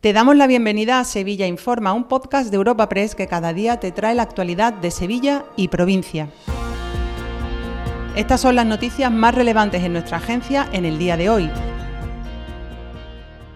Te damos la bienvenida a Sevilla Informa, un podcast de Europa Press que cada día te trae la actualidad de Sevilla y provincia. Estas son las noticias más relevantes en nuestra agencia en el día de hoy.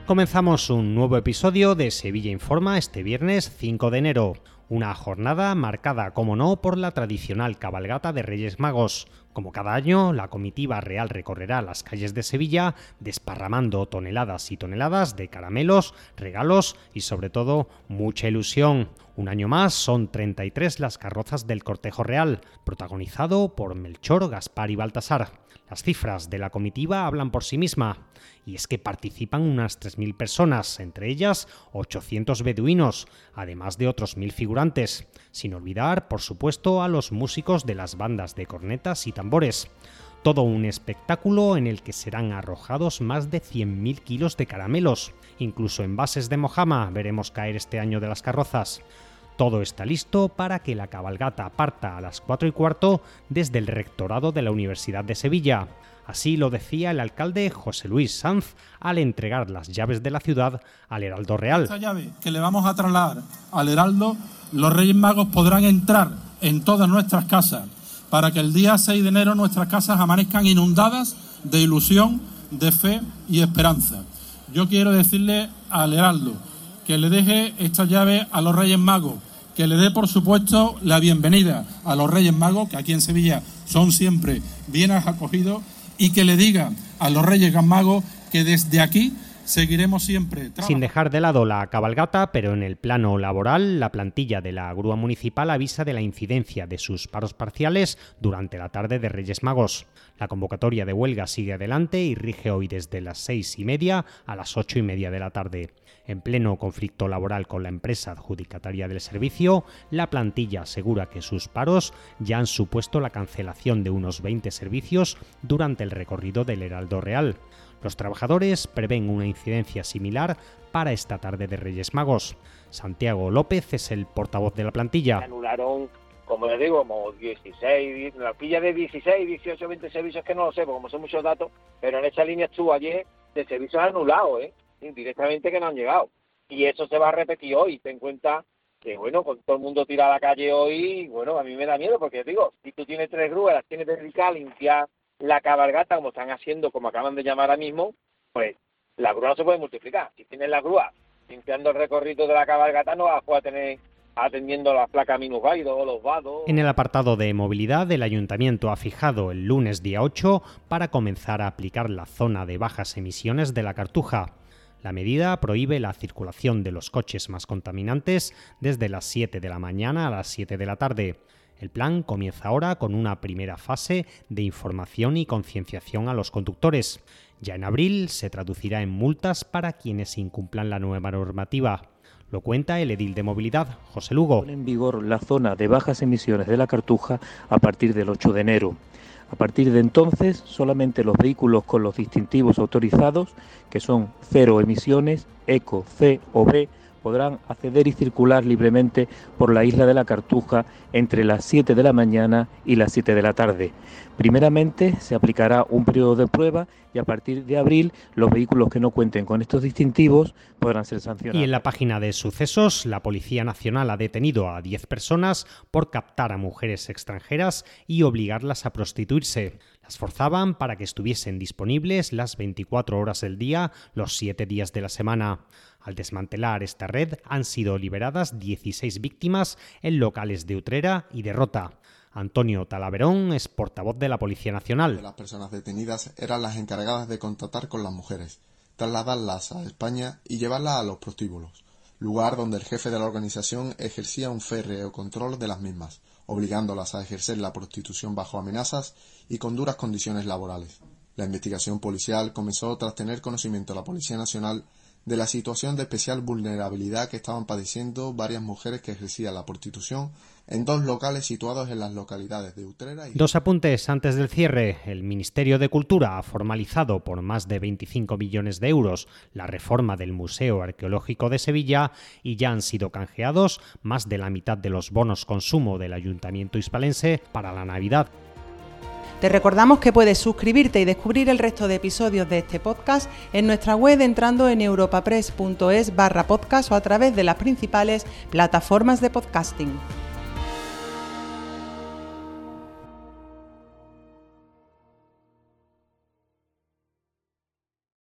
Comenzamos un nuevo episodio de Sevilla Informa este viernes 5 de enero. Una jornada marcada, como no, por la tradicional cabalgata de Reyes Magos, como cada año, la comitiva real recorrerá las calles de Sevilla desparramando toneladas y toneladas de caramelos, regalos y sobre todo mucha ilusión. Un año más son 33 las carrozas del cortejo real, protagonizado por Melchor, Gaspar y Baltasar. Las cifras de la comitiva hablan por sí misma, y es que participan unas 3.000 personas, entre ellas 800 beduinos, además de otros 1.000 figurantes, sin olvidar, por supuesto, a los músicos de las bandas de cornetas y tambores. Todo un espectáculo en el que serán arrojados más de 100.000 kilos de caramelos, incluso envases de mojama veremos caer este año de las carrozas. Todo está listo para que la cabalgata parta a las 4 y cuarto desde el rectorado de la Universidad de Sevilla. Así lo decía el alcalde José Luis Sanz al entregar las llaves de la ciudad al Heraldo Real. Esta llave que le vamos a trasladar al Heraldo, los Reyes Magos podrán entrar en todas nuestras casas para que el día 6 de enero nuestras casas amanezcan inundadas de ilusión, de fe y esperanza. Yo quiero decirle al Heraldo que le deje esta llave a los Reyes Magos, que le dé por supuesto la bienvenida a los Reyes Magos, que aquí en Sevilla son siempre bien acogidos, y que le diga a los Reyes Magos que desde aquí seguiremos siempre. Sin dejar de lado la cabalgata, pero en el plano laboral, la plantilla de la grúa municipal avisa de la incidencia de sus paros parciales durante la tarde de Reyes Magos. La convocatoria de huelga sigue adelante y rige hoy desde las seis y media a las ocho y media de la tarde. En pleno conflicto laboral con la empresa adjudicataria del servicio, la plantilla asegura que sus paros ya han supuesto la cancelación de unos 20 servicios durante el recorrido del Heraldo Real. Los trabajadores prevén una incidencia similar para esta tarde de Reyes Magos. Santiago López es el portavoz de la plantilla. Anularon, como les digo, como 16, la pilla de 16, 18, 20 servicios que no lo sé, porque como son muchos datos, pero en esa línea estuvo ayer de servicios anulados, ¿eh? directamente que no han llegado. Y eso se va a repetir hoy. Ten en cuenta que, bueno, con todo el mundo tira a la calle hoy, bueno, a mí me da miedo porque, digo, si tú tienes tres grúas, las tienes dedicadas a limpiar la cabalgata, como están haciendo, como acaban de llamar ahora mismo, pues la grúa se puede multiplicar. Si tienes la grúa limpiando el recorrido de la cabalgata, no vas a poder tener atendiendo las placas minusválidos o los vados. En el apartado de movilidad, el ayuntamiento ha fijado el lunes día 8 para comenzar a aplicar la zona de bajas emisiones de la Cartuja. La medida prohíbe la circulación de los coches más contaminantes desde las 7 de la mañana a las 7 de la tarde. El plan comienza ahora con una primera fase de información y concienciación a los conductores. Ya en abril se traducirá en multas para quienes incumplan la nueva normativa. Lo cuenta el edil de movilidad, José Lugo. en vigor la zona de bajas emisiones de la Cartuja a partir del 8 de enero. A partir de entonces, solamente los vehículos con los distintivos autorizados, que son cero emisiones, ECO, C o B, podrán acceder y circular libremente por la isla de la Cartuja entre las 7 de la mañana y las 7 de la tarde. Primeramente se aplicará un periodo de prueba y a partir de abril los vehículos que no cuenten con estos distintivos podrán ser sancionados. Y en la página de sucesos, la Policía Nacional ha detenido a 10 personas por captar a mujeres extranjeras y obligarlas a prostituirse. Las forzaban para que estuviesen disponibles las 24 horas del día, los 7 días de la semana. Al desmantelar esta red han sido liberadas 16 víctimas en locales de Utrera y de Rota. Antonio Talaverón es portavoz de la Policía Nacional. Las personas detenidas eran las encargadas de contactar con las mujeres, trasladarlas a España y llevarlas a los prostíbulos, lugar donde el jefe de la organización ejercía un férreo control de las mismas, obligándolas a ejercer la prostitución bajo amenazas y con duras condiciones laborales. La investigación policial comenzó tras tener conocimiento de la Policía Nacional de la situación de especial vulnerabilidad que estaban padeciendo varias mujeres que ejercían la prostitución en dos locales situados en las localidades de Utrera y... Dos apuntes antes del cierre. El Ministerio de Cultura ha formalizado por más de 25 millones de euros la reforma del Museo Arqueológico de Sevilla y ya han sido canjeados más de la mitad de los bonos consumo del Ayuntamiento hispalense para la Navidad. Te recordamos que puedes suscribirte y descubrir el resto de episodios de este podcast en nuestra web entrando en europapress.es barra podcast o a través de las principales plataformas de podcasting.